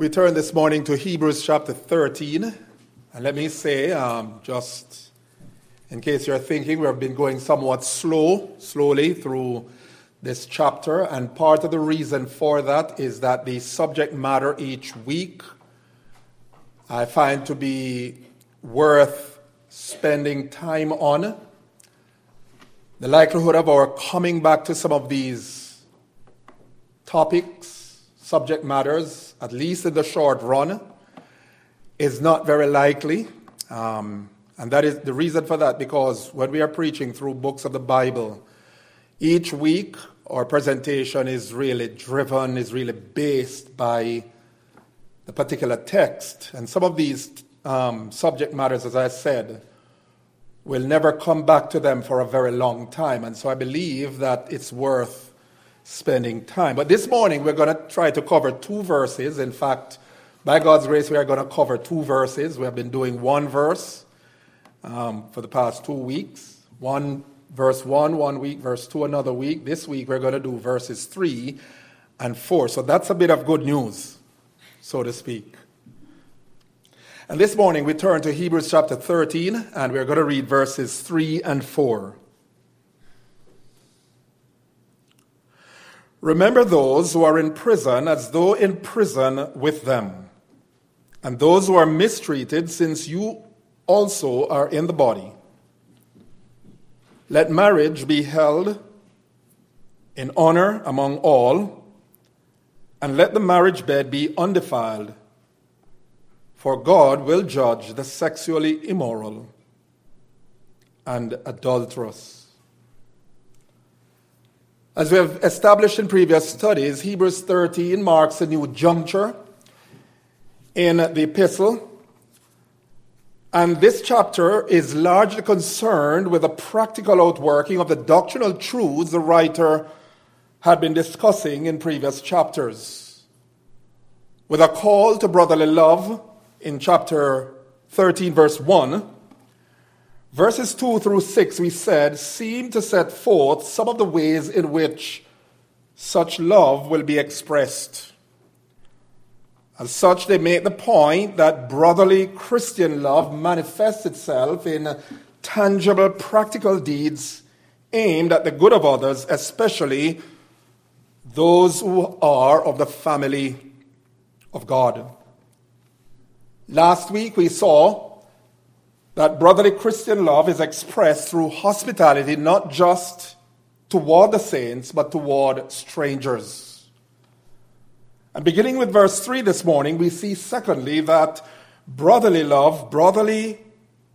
We turn this morning to Hebrews chapter 13. And let me say, um, just in case you're thinking, we have been going somewhat slow, slowly through this chapter. And part of the reason for that is that the subject matter each week I find to be worth spending time on. The likelihood of our coming back to some of these topics, subject matters, at least in the short run, is not very likely. Um, and that is the reason for that because when we are preaching through books of the Bible, each week our presentation is really driven, is really based by the particular text. And some of these um, subject matters, as I said, will never come back to them for a very long time. And so I believe that it's worth spending time. But this morning, we're going to try to cover two verses. In fact, by God's grace, we are going to cover two verses. We have been doing one verse um, for the past two weeks. One verse one, one week, verse two, another week. This week, we're going to do verses three and four. So that's a bit of good news, so to speak. And this morning, we turn to Hebrews chapter 13, and we're going to read verses 3 and 4. Remember those who are in prison as though in prison with them, and those who are mistreated, since you also are in the body. Let marriage be held in honor among all, and let the marriage bed be undefiled, for God will judge the sexually immoral and adulterous. As we have established in previous studies, Hebrews 13 marks a new juncture in the epistle. And this chapter is largely concerned with the practical outworking of the doctrinal truths the writer had been discussing in previous chapters. With a call to brotherly love in chapter 13, verse 1, Verses 2 through 6, we said, seem to set forth some of the ways in which such love will be expressed. As such, they make the point that brotherly Christian love manifests itself in tangible, practical deeds aimed at the good of others, especially those who are of the family of God. Last week, we saw that brotherly Christian love is expressed through hospitality, not just toward the saints, but toward strangers. And beginning with verse 3 this morning, we see secondly that brotherly love, brotherly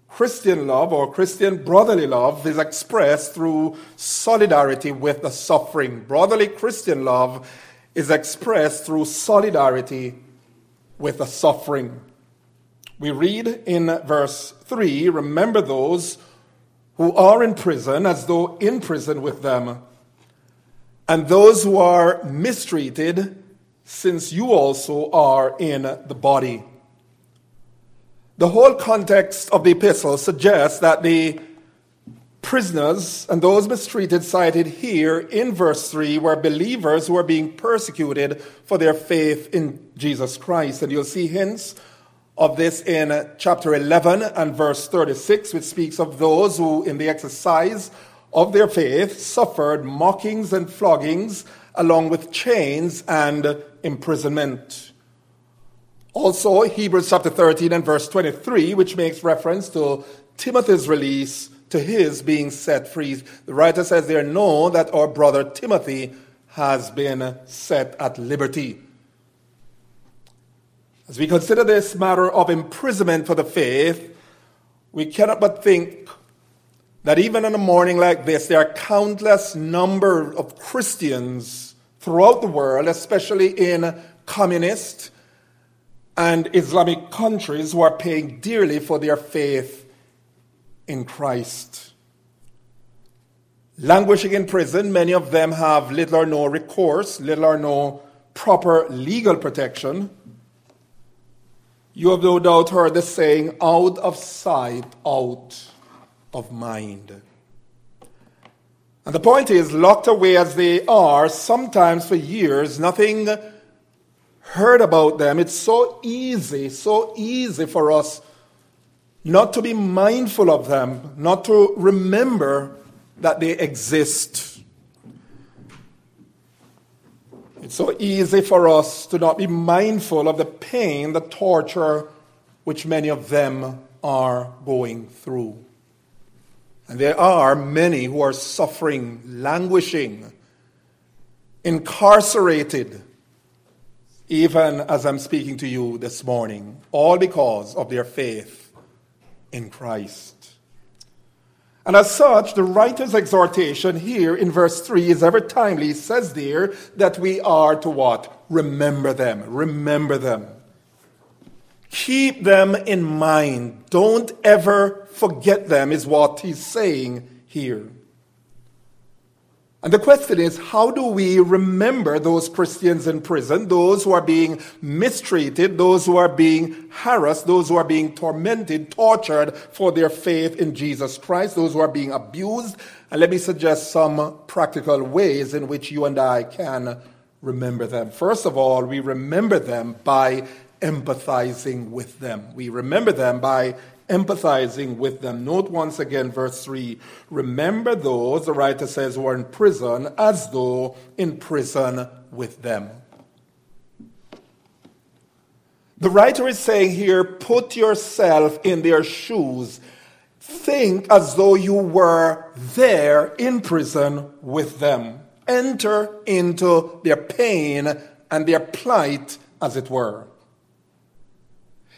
Christian love, or Christian brotherly love, is expressed through solidarity with the suffering. Brotherly Christian love is expressed through solidarity with the suffering. We read in verse 3 Remember those who are in prison as though in prison with them, and those who are mistreated, since you also are in the body. The whole context of the epistle suggests that the prisoners and those mistreated cited here in verse 3 were believers who were being persecuted for their faith in Jesus Christ. And you'll see hints of this in chapter 11 and verse 36, which speaks of those who, in the exercise of their faith, suffered mockings and floggings, along with chains and imprisonment. Also, Hebrews chapter 13 and verse 23, which makes reference to Timothy's release to his being set free. The writer says there, know that our brother Timothy has been set at liberty. As we consider this matter of imprisonment for the faith, we cannot but think that even on a morning like this, there are countless number of Christians throughout the world, especially in communist and Islamic countries, who are paying dearly for their faith in Christ. Languishing in prison, many of them have little or no recourse, little or no proper legal protection. You have no doubt heard the saying, out of sight, out of mind. And the point is, locked away as they are, sometimes for years, nothing heard about them, it's so easy, so easy for us not to be mindful of them, not to remember that they exist. It's so easy for us to not be mindful of the pain, the torture which many of them are going through. And there are many who are suffering, languishing, incarcerated, even as I'm speaking to you this morning, all because of their faith in Christ. And as such, the writer's exhortation here in verse 3 is ever timely. He says there that we are to what? Remember them. Remember them. Keep them in mind. Don't ever forget them, is what he's saying here. And the question is how do we remember those Christians in prison, those who are being mistreated, those who are being harassed, those who are being tormented, tortured for their faith in Jesus Christ, those who are being abused? And let me suggest some practical ways in which you and I can remember them. First of all, we remember them by empathizing with them. We remember them by empathizing with them. Note once again verse 3 Remember those, the writer says, who are in prison as though in prison with them. The writer is saying here, put yourself in their shoes. Think as though you were there in prison with them. Enter into their pain and their plight, as it were.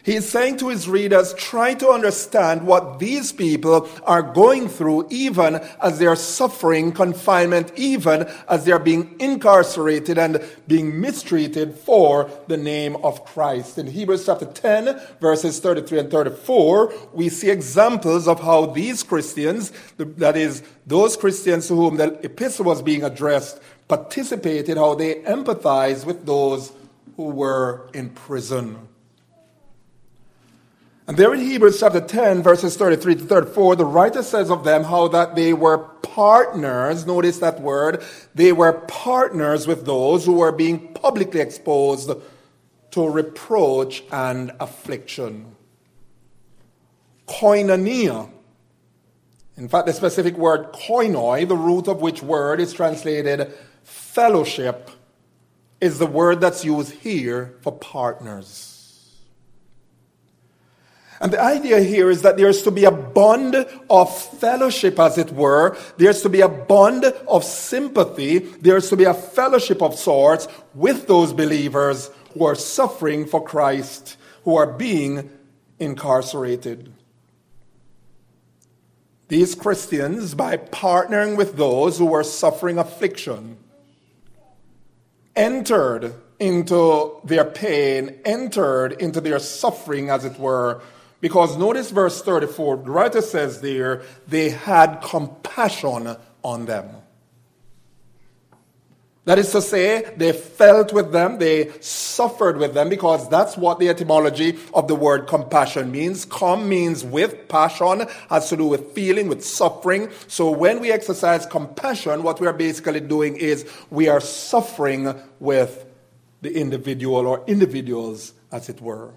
He is saying to his readers, try to understand what these people are going through, even as they are suffering confinement, even as they are being incarcerated and being mistreated for the name of Christ. In Hebrews chapter 10, verses 33 and 34, we see examples of how these Christians, that is, those Christians to whom the epistle was being addressed, participated, how they empathized with those who were in prison. And there in Hebrews chapter 10, verses 33 to 34, the writer says of them how that they were partners. Notice that word. They were partners with those who were being publicly exposed to reproach and affliction. Koinonia. In fact, the specific word koinoi, the root of which word is translated fellowship, is the word that's used here for partners. And the idea here is that there's to be a bond of fellowship, as it were. There's to be a bond of sympathy. There's to be a fellowship of sorts with those believers who are suffering for Christ, who are being incarcerated. These Christians, by partnering with those who were suffering affliction, entered into their pain, entered into their suffering, as it were, because notice verse 34, the writer says there, they had compassion on them. That is to say, they felt with them, they suffered with them, because that's what the etymology of the word compassion means. Com means with, passion has to do with feeling, with suffering. So when we exercise compassion, what we are basically doing is we are suffering with the individual or individuals, as it were.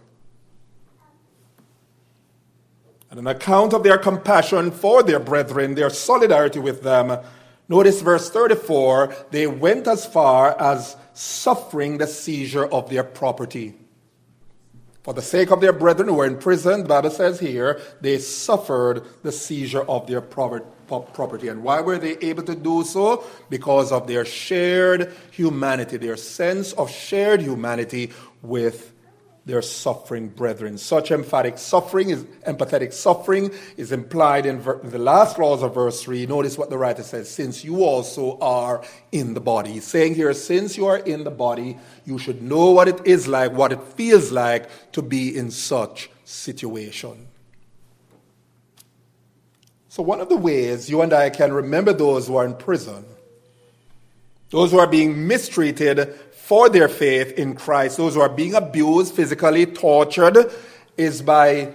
And an account of their compassion for their brethren, their solidarity with them. Notice verse 34 they went as far as suffering the seizure of their property. For the sake of their brethren who were in prison, the Bible says here, they suffered the seizure of their property. And why were they able to do so? Because of their shared humanity, their sense of shared humanity with their suffering brethren. Such emphatic suffering is empathetic suffering is implied in ver- the last clause of verse 3. Notice what the writer says, since you also are in the body. He's saying here, since you are in the body, you should know what it is like, what it feels like to be in such situation. So one of the ways you and I can remember those who are in prison, those who are being mistreated for their faith in Christ, those who are being abused, physically tortured, is by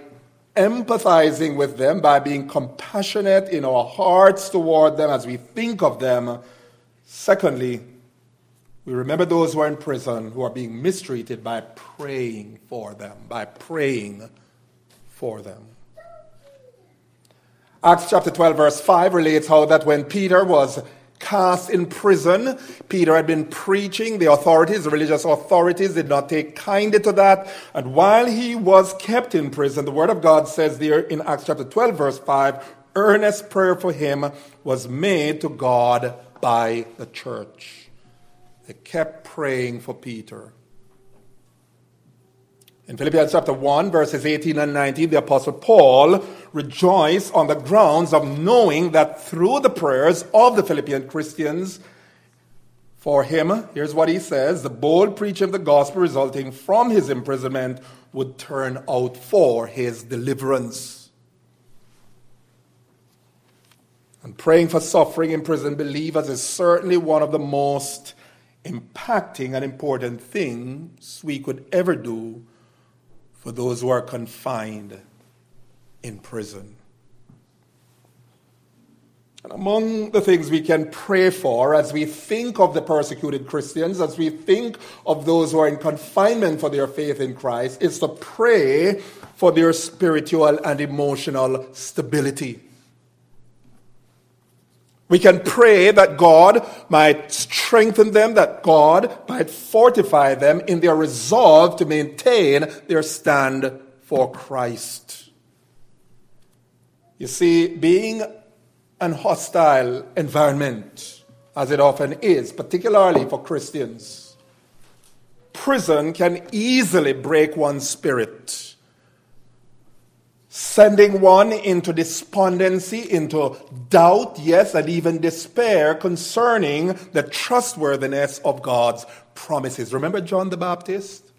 empathizing with them, by being compassionate in our hearts toward them as we think of them. Secondly, We remember those who are in prison who are being mistreated by praying for them, by praying for them. Acts chapter 12, verse 5 relates how that when Peter was cast in prison, Peter had been preaching. The authorities, the religious authorities, did not take kindly to that. And while he was kept in prison, the word of God says there in Acts chapter 12, verse 5 earnest prayer for him was made to God by the church. They kept praying for Peter. In Philippians chapter 1, verses 18 and 19, the Apostle Paul rejoiced on the grounds of knowing that through the prayers of the Philippian Christians, for him, here's what he says the bold preaching of the gospel resulting from his imprisonment would turn out for his deliverance. And praying for suffering in prison believers is certainly one of the most impacting and important things we could ever do for those who are confined in prison. And among the things we can pray for as we think of the persecuted Christians, as we think of those who are in confinement for their faith in Christ, is to pray for their spiritual and emotional stability. We can pray that God might strengthen them, that God might fortify them in their resolve to maintain their stand for Christ. You see, being an hostile environment, as it often is, particularly for Christians, prison can easily break one's spirit sending one into despondency, into doubt, yes, and even despair concerning the trustworthiness of God's promises. Remember John the Baptist?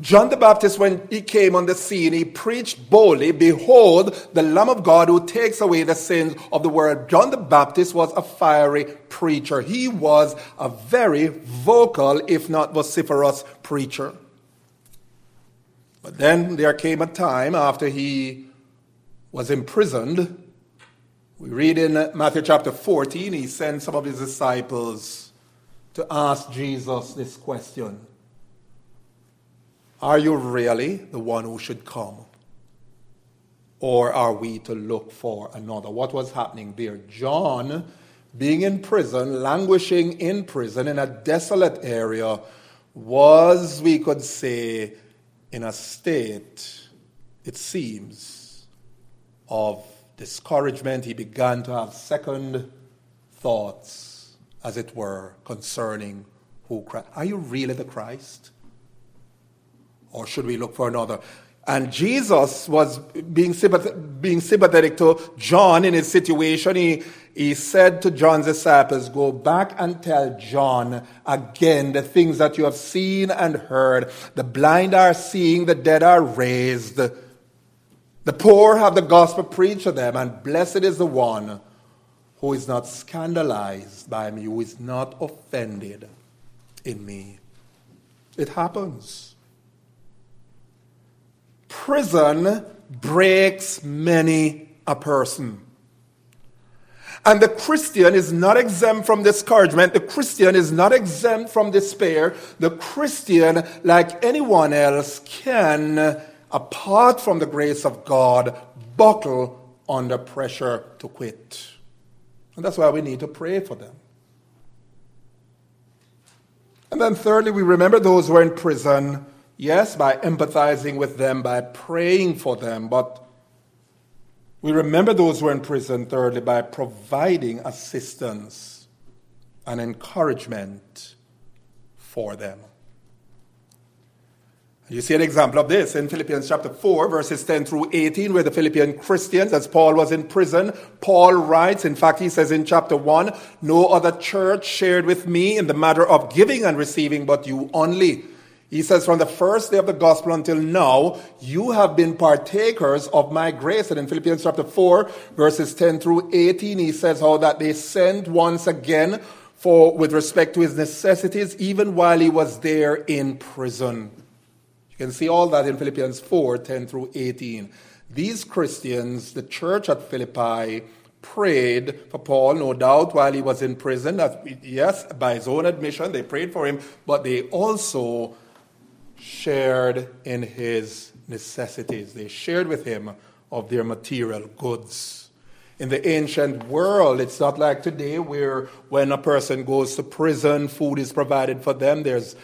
John the Baptist, when he came on the scene, he preached boldly, Behold, the Lamb of God who takes away the sins of the world. John the Baptist was a fiery preacher. He was a very vocal, if not vociferous, preacher. But then there came a time after he was imprisoned. We read in Matthew chapter 14, he sent some of his disciples to ask Jesus this question Are you really the one who should come? Or are we to look for another? What was happening there? John, being in prison, languishing in prison in a desolate area, was, we could say, in a state, it seems, of discouragement. He began to have second thoughts, as it were, concerning who Christ. Are you really the Christ? Or should we look for another? And Jesus was being sympathetic, being sympathetic to John in his situation. He, he said to John's disciples, Go back and tell John again the things that you have seen and heard. The blind are seeing, the dead are raised. The poor have the gospel preached to them, and blessed is the one who is not scandalized by me, who is not offended in me. It happens. Prison breaks many a person. And the Christian is not exempt from discouragement. The Christian is not exempt from despair. The Christian, like anyone else, can, apart from the grace of God, buckle under pressure to quit. And that's why we need to pray for them. And then, thirdly, we remember those who are in prison Yes, by empathizing with them, by praying for them, but we remember those who are in prison, thirdly, by providing assistance and encouragement for them. You see an example of this in Philippians chapter 4, verses 10 through 18, where the Philippian Christians, as Paul was in prison, Paul writes, in fact, he says in chapter 1, No other church shared with me in the matter of giving and receiving, but you only. He says, From the first day of the gospel until now, you have been partakers of my grace. And in Philippians chapter 4, verses 10 through 18, he says how that they sent once again for with respect to his necessities, even while he was there in prison. You can see all that in Philippians 4, 10 through 18. These Christians, the church at Philippi, prayed for Paul, no doubt, while he was in prison. Yes, by his own admission, they prayed for him, but they also shared in his necessities. They shared with him of their material goods. In the ancient world, it's not like today where when a person goes to prison, food is provided for them, there's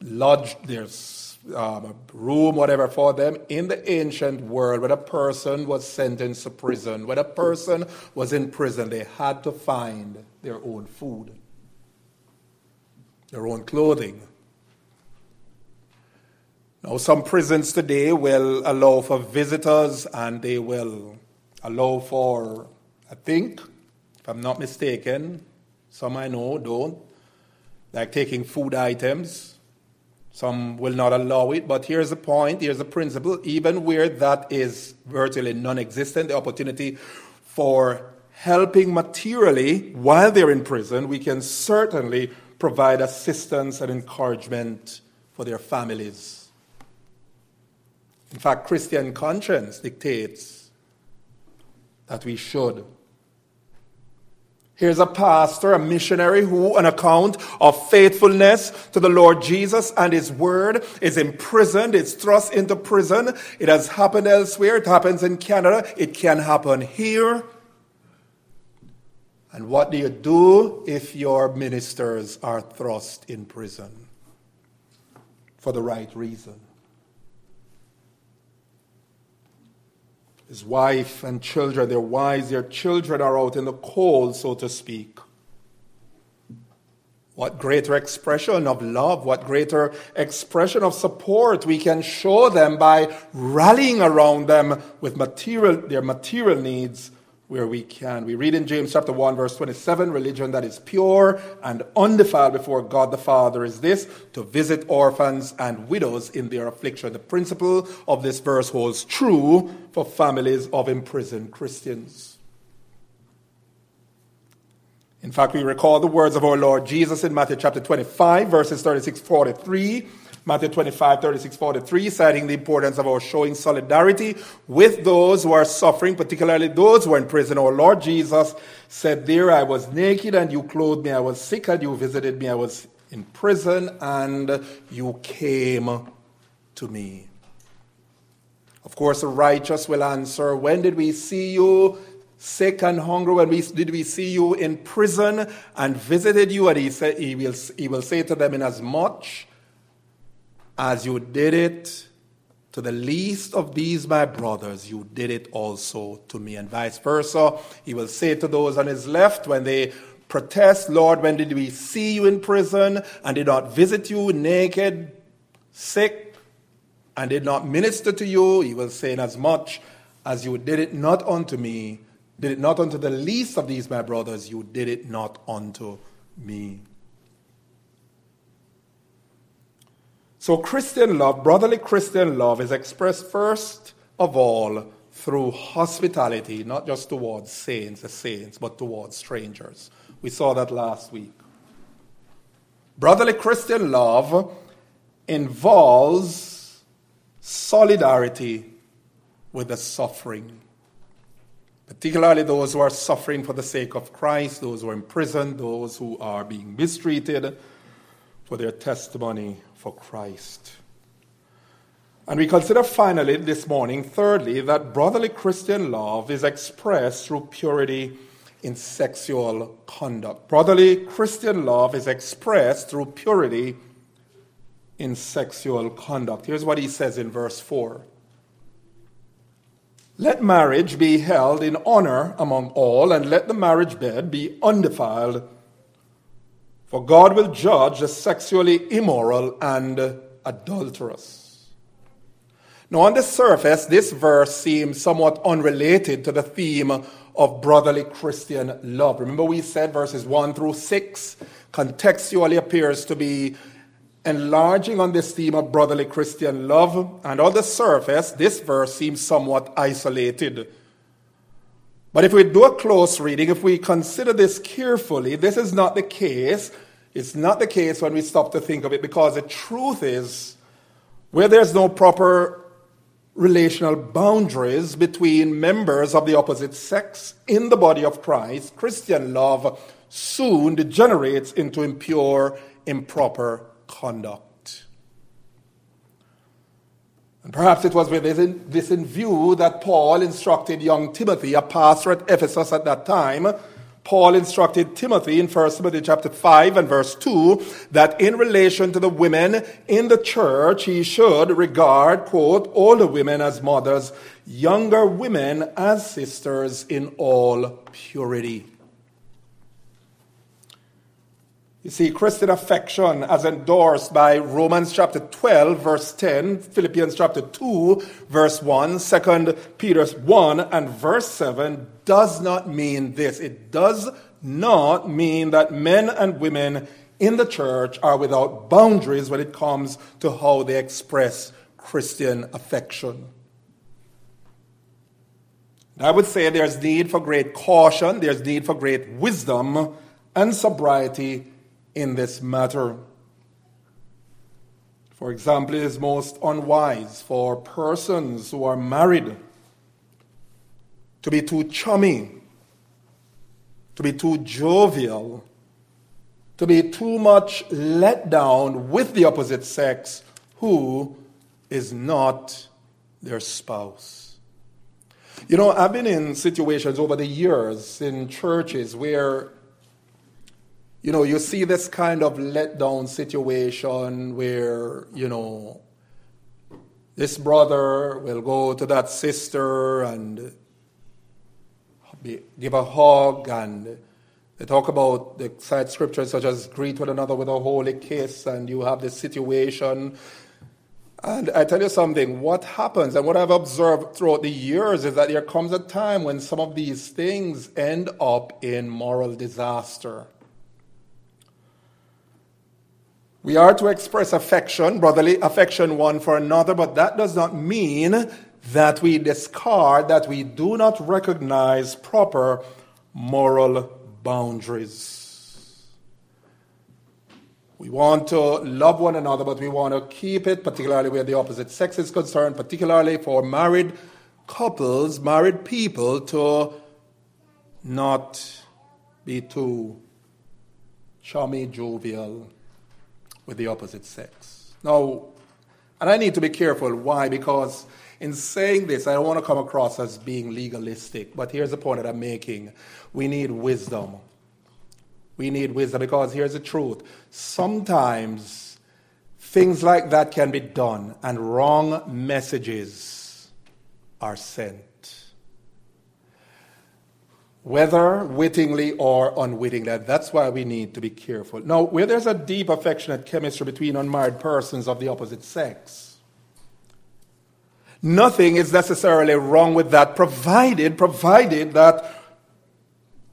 lodge, there's um, a room, whatever for them. In the ancient world, when a person was sentenced to prison, when a person was in prison, they had to find their own food, their own clothing. Now, some prisons today will allow for visitors and they will allow for, I think, if I'm not mistaken, some I know don't, like taking food items. Some will not allow it, but here's the point, here's the principle. Even where that is virtually non existent, the opportunity for helping materially while they're in prison, we can certainly provide assistance and encouragement for their families. In fact, Christian conscience dictates that we should. Here's a pastor, a missionary who, on account of faithfulness to the Lord Jesus and His Word, is imprisoned, is thrust into prison. It has happened elsewhere. It happens in Canada. It can happen here. And what do you do if your ministers are thrust in prison? For the right reason. His wife and children, their wives, their children are out in the cold, so to speak. What greater expression of love, what greater expression of support we can show them by rallying around them with material, their material needs where we can. We read in James chapter 1 verse 27, religion that is pure and undefiled before God the Father is this, to visit orphans and widows in their affliction. The principle of this verse holds true for families of imprisoned Christians. In fact, we recall the words of our Lord Jesus in Matthew chapter 25 verses 36 43 Matthew 25, 36, 43, citing the importance of our showing solidarity with those who are suffering, particularly those who are in prison. Our Lord Jesus said, There I was naked and you clothed me. I was sick and you visited me. I was in prison and you came to me. Of course, the righteous will answer, When did we see you sick and hungry? When we, did we see you in prison and visited you? And he, he, will, he will say to them, In as much as you did it to the least of these, my brothers, you did it also to me, and vice versa. He will say to those on his left when they protest, Lord, when did we see you in prison and did not visit you naked, sick, and did not minister to you? He will say, Inasmuch as you did it not unto me, did it not unto the least of these, my brothers, you did it not unto me. So, Christian love, brotherly Christian love, is expressed first of all through hospitality, not just towards saints, the saints, but towards strangers. We saw that last week. Brotherly Christian love involves solidarity with the suffering, particularly those who are suffering for the sake of Christ, those who are in prison, those who are being mistreated for their testimony for Christ. And we consider finally this morning, thirdly, that brotherly Christian love is expressed through purity in sexual conduct. Brotherly Christian love is expressed through purity in sexual conduct. Here's what he says in verse 4 Let marriage be held in honor among all, and let the marriage bed be undefiled for God will judge the sexually immoral and adulterous. Now, on the surface, this verse seems somewhat unrelated to the theme of brotherly Christian love. Remember, we said verses 1 through 6 contextually appears to be enlarging on this theme of brotherly Christian love. And on the surface, this verse seems somewhat isolated but if we do a close reading, if we consider this carefully, this is not the case. It's not the case when we stop to think of it because the truth is, where there's no proper relational boundaries between members of the opposite sex in the body of Christ, Christian love soon degenerates into impure, improper conduct. And perhaps it was with this in, view that Paul instructed young Timothy, a pastor at Ephesus at that time, Paul instructed Timothy in 1 Timothy chapter 5 and verse 2 that in relation to the women in the church, he should regard, quote, older women as mothers, younger women as sisters in all purity. You see, Christian affection, as endorsed by Romans chapter 12, verse 10, Philippians chapter 2, verse 1, 2 Peter 1, and verse 7, does not mean this. It does not mean that men and women in the church are without boundaries when it comes to how they express Christian affection. I would say there's need for great caution, there's need for great wisdom and sobriety in this matter. For example, it is most unwise for persons who are married to be too chummy, to be too jovial, to be too much let down with the opposite sex who is not their spouse. You know, I've been in situations over the years in churches where you know, you see this kind of letdown situation where, you know, this brother will go to that sister and be, give a hug and they talk about the side scriptures such as greet one another with a holy kiss and you have this situation and I tell you something, what happens and what I've observed throughout the years is that there comes a time when some of these things end up in moral disaster. We are to express affection, brotherly affection one for another, but that does not mean that we discard, that we do not recognize proper moral boundaries. We want to love one another, but we want to keep it, particularly where the opposite sex is concerned, particularly for married couples, married people, to not be too chummy, jovial, with the opposite sex. Now, and I need to be careful. Why? Because in saying this, I don't want to come across as being legalistic, but here's the point that I'm making. We need wisdom. We need wisdom because here's the truth. Sometimes things like that can be done and wrong messages are sent whether wittingly or unwittingly. That's why we need to be careful. Now, where there's a deep affectionate chemistry between unmarried persons of the opposite sex, nothing is necessarily wrong with that, provided, provided that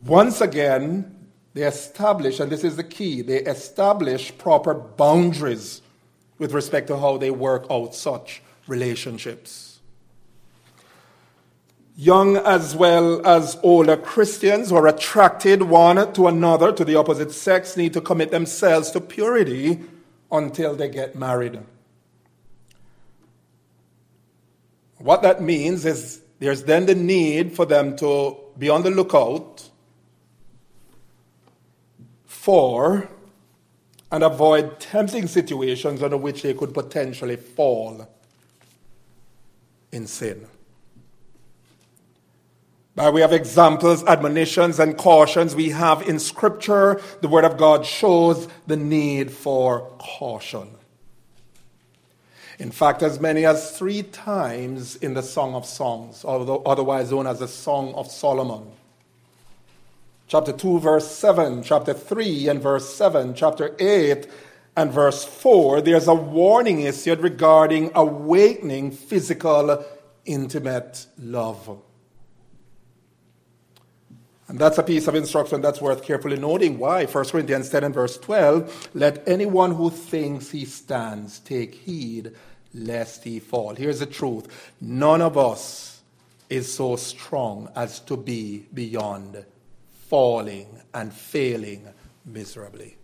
once again they establish, and this is the key, they establish proper boundaries with respect to how they work out such relationships young as well as older Christians who are attracted one to another, to the opposite sex, need to commit themselves to purity until they get married. What that means is there's then the need for them to be on the lookout for and avoid tempting situations under which they could potentially fall in sin. By way of examples, admonitions, and cautions we have in Scripture, the Word of God shows the need for caution. In fact, as many as three times in the Song of Songs, otherwise known as the Song of Solomon. Chapter 2, verse 7, chapter 3 and verse 7, chapter 8 and verse 4, there's a warning issued regarding awakening physical, intimate love. And that's a piece of instruction that's worth carefully noting. Why? 1 Corinthians 10 and verse 12 let anyone who thinks he stands take heed lest he fall. Here's the truth none of us is so strong as to be beyond falling and failing miserably.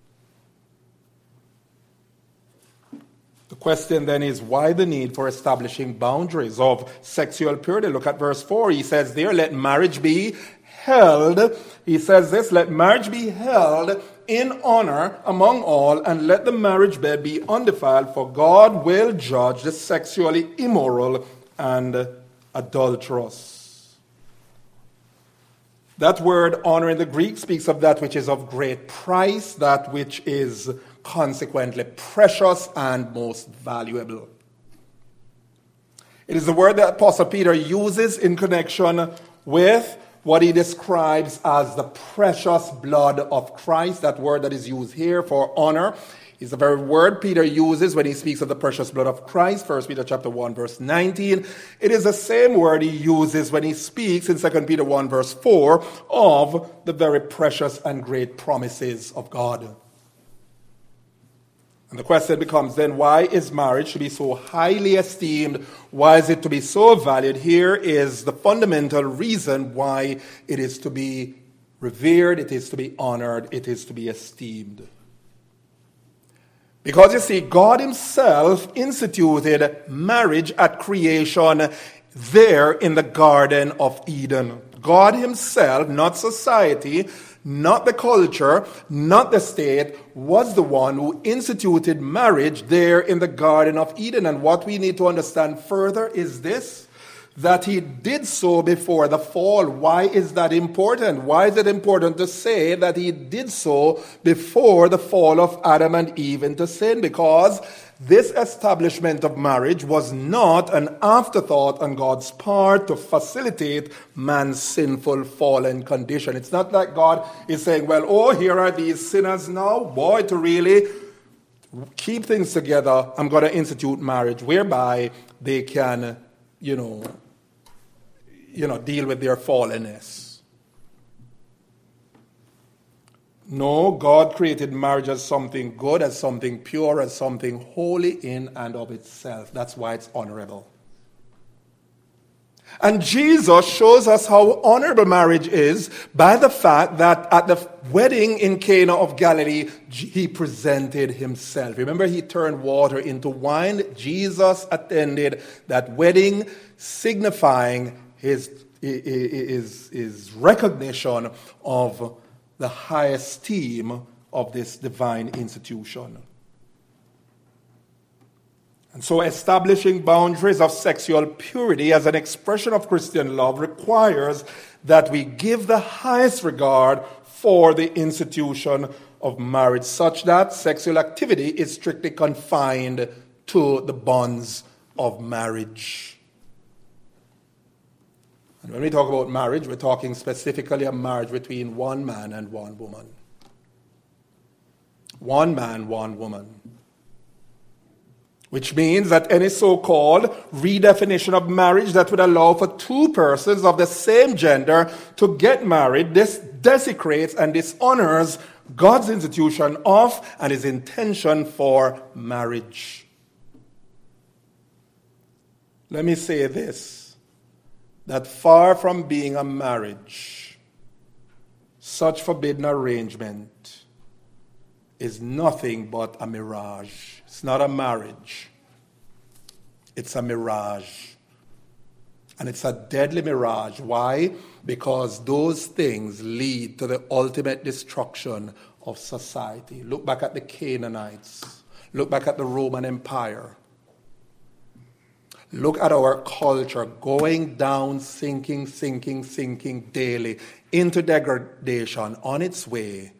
The question then is why the need for establishing boundaries of sexual purity? Look at verse 4. He says there, let marriage be held. He says this, let marriage be held in honor among all, and let the marriage bed be undefiled, for God will judge the sexually immoral and adulterous. That word honor in the Greek speaks of that which is of great price, that which is consequently precious and most valuable. It is the word that Apostle Peter uses in connection with what he describes as the precious blood of Christ. That word that is used here for honor is the very word Peter uses when he speaks of the precious blood of Christ, 1 Peter chapter 1, verse 19. It is the same word he uses when he speaks in 2 Peter 1, verse 4 of the very precious and great promises of God. And the question becomes then why is marriage to be so highly esteemed? Why is it to be so valued? Here is the fundamental reason why it is to be revered, it is to be honored, it is to be esteemed. Because you see, God Himself instituted marriage at creation there in the Garden of Eden. God Himself, not society, not the culture, not the state, was the one who instituted marriage there in the Garden of Eden. And what we need to understand further is this that he did so before the fall. Why is that important? Why is it important to say that he did so before the fall of Adam and Eve into sin? Because this establishment of marriage was not an afterthought on God's part to facilitate man's sinful fallen condition. It's not like God is saying, well, oh, here are these sinners now. Boy, to really keep things together, I'm going to institute marriage whereby they can, you know, you know, deal with their fallenness. No, God created marriage as something good, as something pure, as something holy in and of itself. That's why it's honorable. And Jesus shows us how honorable marriage is by the fact that at the wedding in Cana of Galilee, he presented himself. Remember, he turned water into wine. Jesus attended that wedding, signifying his, his, his recognition of the high esteem of this divine institution. And so, establishing boundaries of sexual purity as an expression of Christian love requires that we give the highest regard for the institution of marriage, such that sexual activity is strictly confined to the bonds of marriage. When we talk about marriage, we're talking specifically a marriage between one man and one woman. One man, one woman. Which means that any so called redefinition of marriage that would allow for two persons of the same gender to get married, this desecrates and dishonors God's institution of and his intention for marriage. Let me say this that far from being a marriage, such forbidden arrangement is nothing but a mirage. It's not a marriage, it's a mirage. And it's a deadly mirage. Why? Because those things lead to the ultimate destruction of society. Look back at the Canaanites, look back at the Roman Empire. Look at our culture going down, sinking, sinking, sinking daily into degradation on its way,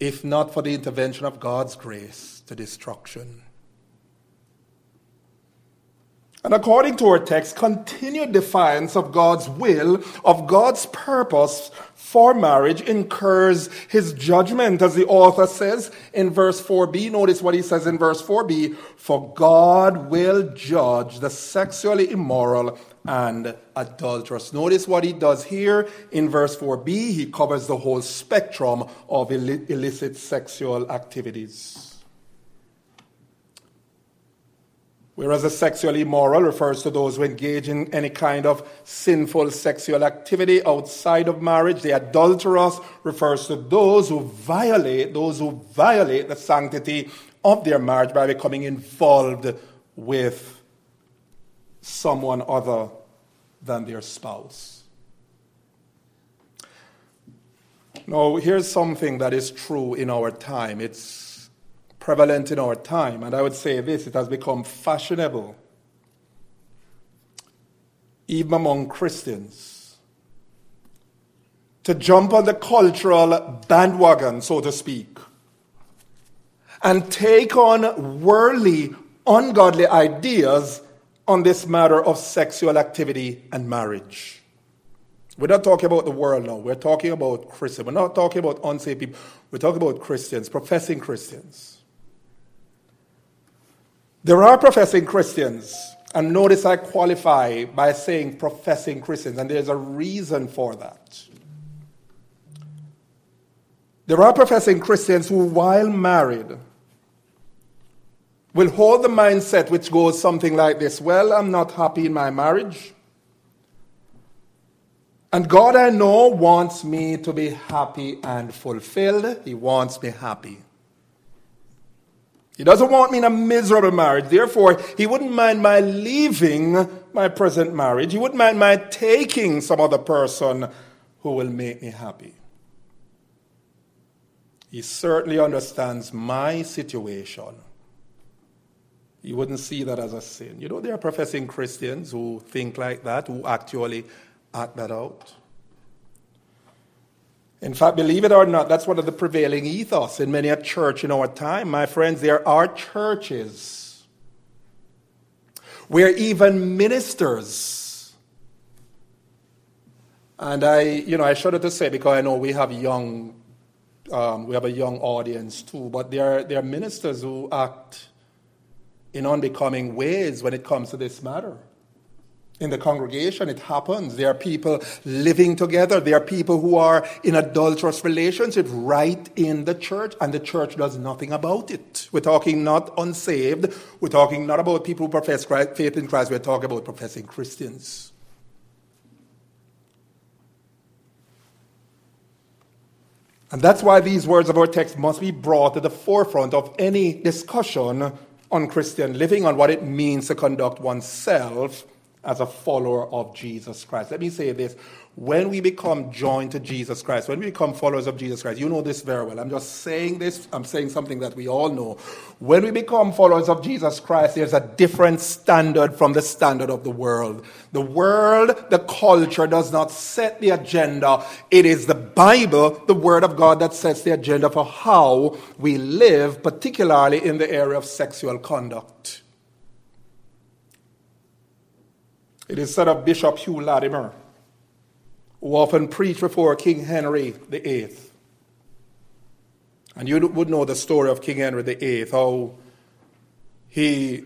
if not for the intervention of God's grace, to destruction. And according to our text, continued defiance of God's will, of God's purpose for marriage incurs his judgment, as the author says in verse 4b. Notice what he says in verse 4b For God will judge the sexually immoral and adulterous. Notice what he does here in verse 4b. He covers the whole spectrum of illicit sexual activities. Whereas the sexually immoral refers to those who engage in any kind of sinful sexual activity outside of marriage. The adulterous refers to those who violate, those who violate the sanctity of their marriage by becoming involved with someone other than their spouse. Now, here's something that is true in our time. It's prevalent in our time, and I would say this it has become fashionable, even among Christians, to jump on the cultural bandwagon, so to speak, and take on worldly, ungodly ideas on this matter of sexual activity and marriage. We're not talking about the world now. We're talking about Christians. We're not talking about unsaved people. We're talking about Christians, professing Christians. There are professing Christians, and notice I qualify by saying professing Christians, and there's a reason for that. There are professing Christians who, while married, will hold the mindset which goes something like this Well, I'm not happy in my marriage. And God, I know, wants me to be happy and fulfilled. He wants me happy. He doesn't want me in a miserable marriage. Therefore, He wouldn't mind my leaving my present marriage. He wouldn't mind my taking some other person who will make me happy. He certainly understands my situation. He wouldn't see that as a sin. You know, there are professing Christians who think like that, who actually act that out. In fact, believe it or not, that's one of the prevailing ethos in many a church in our time. My friends, there are churches where even ministers, and I, you know, I shudder to say because I know we have young, um, we have a young audience too, but there are, there are ministers who act in unbecoming ways when it comes to this matter. In the congregation, it happens. There are people living together. There are people who are in adulterous relationships right in the church, and the church does nothing about it. We're talking not unsaved. We're talking not about people who profess Christ, faith in Christ. We're talking about professing Christians. And that's why these words of our text must be brought to the forefront of any discussion on Christian living, on what it means to conduct oneself as a follower of Jesus Christ. Let me say this. When we become joined to Jesus Christ, when we become followers of Jesus Christ, you know this very well. I'm just saying this, I'm saying something that we all know. When we become followers of Jesus Christ, there's a different standard from the standard of the world. The world, the culture does not set the agenda. It is the Bible, the Word of God, that sets the agenda for how we live, particularly in the area of sexual conduct. It is said of Bishop Hugh Latimer, who often preached before King Henry VIII. And you would know the story of King Henry VIII, how he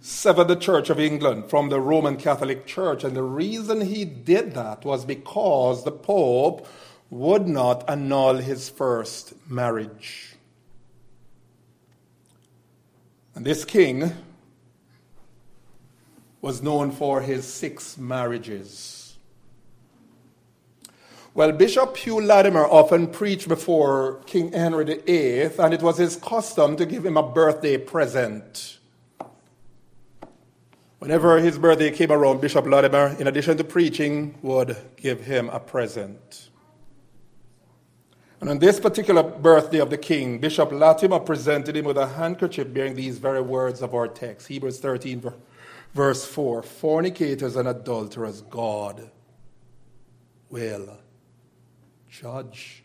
severed the Church of England from the Roman Catholic Church. And the reason he did that was because the Pope would not annul his first marriage. And this king was known for his six marriages. Well, Bishop Hugh Latimer often preached before King Henry VIII, and it was his custom to give him a birthday present. Whenever his birthday came around, Bishop Latimer, in addition to preaching, would give him a present. And on this particular birthday of the king, Bishop Latimer presented him with a handkerchief bearing these very words of our text Hebrews 13, Verse 4 Fornicators and adulterers, God will judge.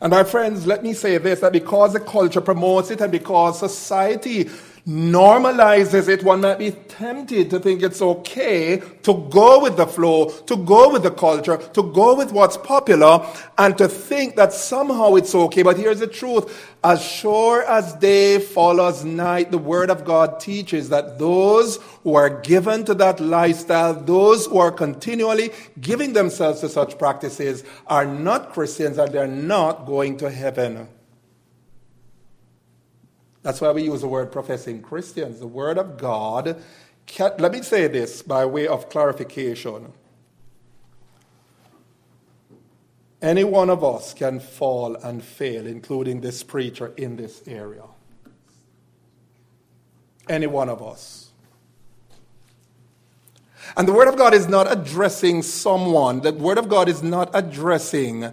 And my friends, let me say this that because the culture promotes it and because society normalizes it, one might be tempted to think it's okay to go with the flow, to go with the culture, to go with what's popular, and to think that somehow it's okay. But here's the truth. As sure as day follows night, the Word of God teaches that those who are given to that lifestyle, those who are continually giving themselves to such practices, are not Christians and they're not going to heaven. That's why we use the word professing Christians. The Word of God, can, let me say this by way of clarification. Any one of us can fall and fail, including this preacher in this area. Any one of us. And the Word of God is not addressing someone, the Word of God is not addressing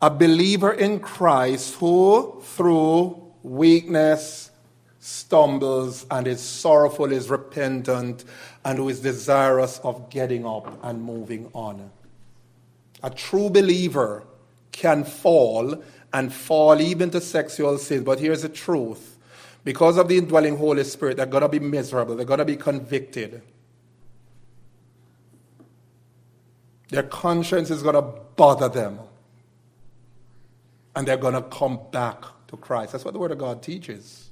a believer in Christ who, through weakness, stumbles and is sorrowful, is repentant, and who is desirous of getting up and moving on. A true believer can fall and fall even to sexual sin. But here's the truth because of the indwelling Holy Spirit, they're going to be miserable, they're going to be convicted. Their conscience is going to bother them. And they're going to come back to Christ. That's what the Word of God teaches.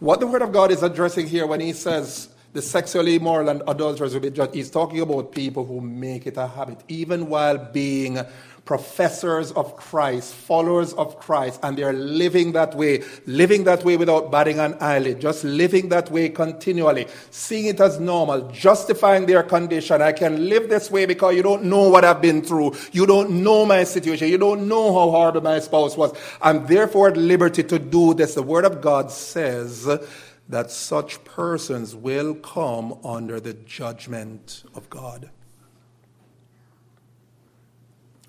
What the Word of God is addressing here when He says the sexually immoral and adulterers will be judged, He's talking about people who make it a habit, even while being professors of Christ, followers of Christ, and they're living that way, living that way without batting an eyelid, just living that way continually, seeing it as normal, justifying their condition. I can live this way because you don't know what I've been through. You don't know my situation. You don't know how hard my spouse was. I'm therefore at liberty to do this. The Word of God says that such persons will come under the judgment of God.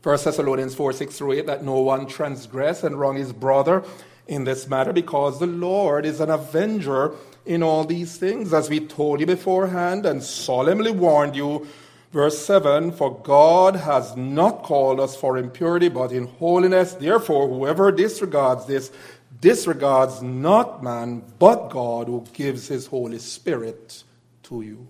1 Thessalonians 4 6 through 8 that no one transgress and wrong his brother in this matter because the Lord is an avenger in all these things, as we told you beforehand and solemnly warned you. Verse 7 For God has not called us for impurity, but in holiness. Therefore, whoever disregards this disregards not man, but God who gives his Holy Spirit to you.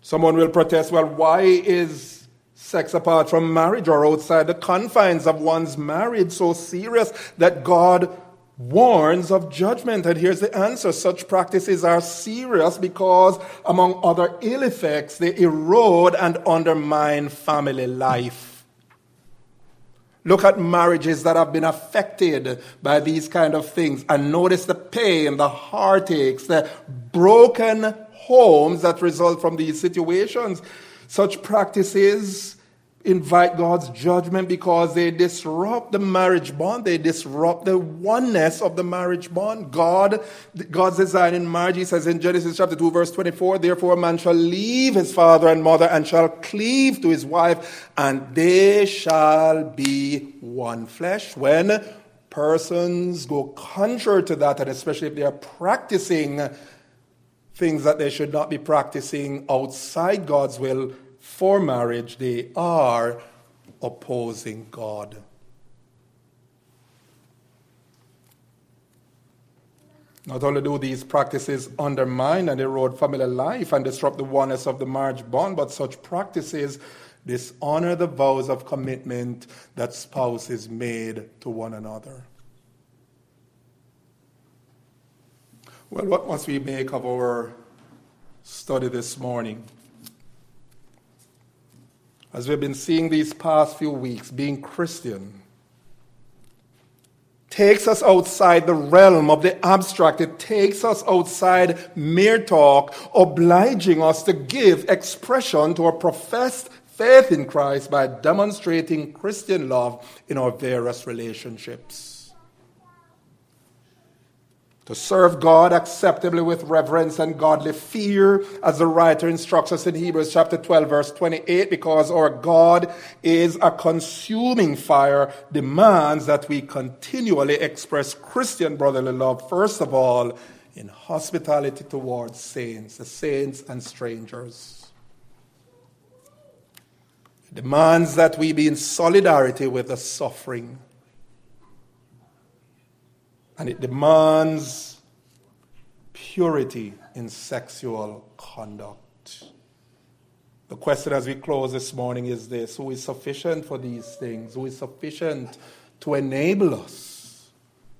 Someone will protest, well, why is sex apart from marriage or outside the confines of one's marriage so serious that God warns of judgment. And here's the answer such practices are serious because, among other ill effects, they erode and undermine family life. Look at marriages that have been affected by these kind of things and notice the pain, the heartaches, the broken homes that result from these situations. Such practices invite God's judgment because they disrupt the marriage bond. They disrupt the oneness of the marriage bond. God, God's design in marriage, he says in Genesis chapter 2, verse 24, therefore a man shall leave his father and mother and shall cleave to his wife, and they shall be one flesh. When persons go contrary to that, and especially if they are practicing things that they should not be practicing outside God's will, for marriage, they are opposing God. Not only do these practices undermine and erode family life and disrupt the oneness of the marriage bond, but such practices dishonor the vows of commitment that spouses made to one another. Well, what must we make of our study this morning? As we've been seeing these past few weeks, being Christian takes us outside the realm of the abstract. It takes us outside mere talk, obliging us to give expression to our professed faith in Christ by demonstrating Christian love in our various relationships to serve God acceptably with reverence and godly fear, as the writer instructs us in Hebrews chapter 12, verse 28, because our God is a consuming fire, demands that we continually express Christian brotherly love, first of all, in hospitality towards saints, the saints and strangers. It demands that we be in solidarity with the suffering and it demands purity in sexual conduct. The question as we close this morning is this Who is sufficient for these things? Who is sufficient to enable us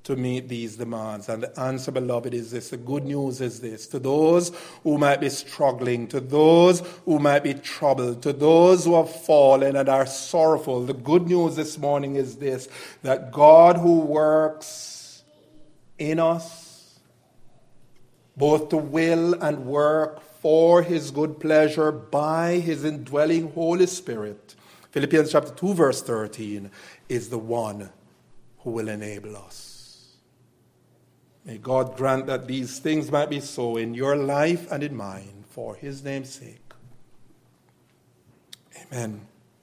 to meet these demands? And the answer, beloved, is this. The good news is this. To those who might be struggling, to those who might be troubled, to those who have fallen and are sorrowful, the good news this morning is this that God who works in us, both to will and work for his good pleasure by his indwelling Holy Spirit, Philippians chapter 2, verse 13 is the one who will enable us. May God grant that these things might be so in your life and in mine for his name's sake. Amen.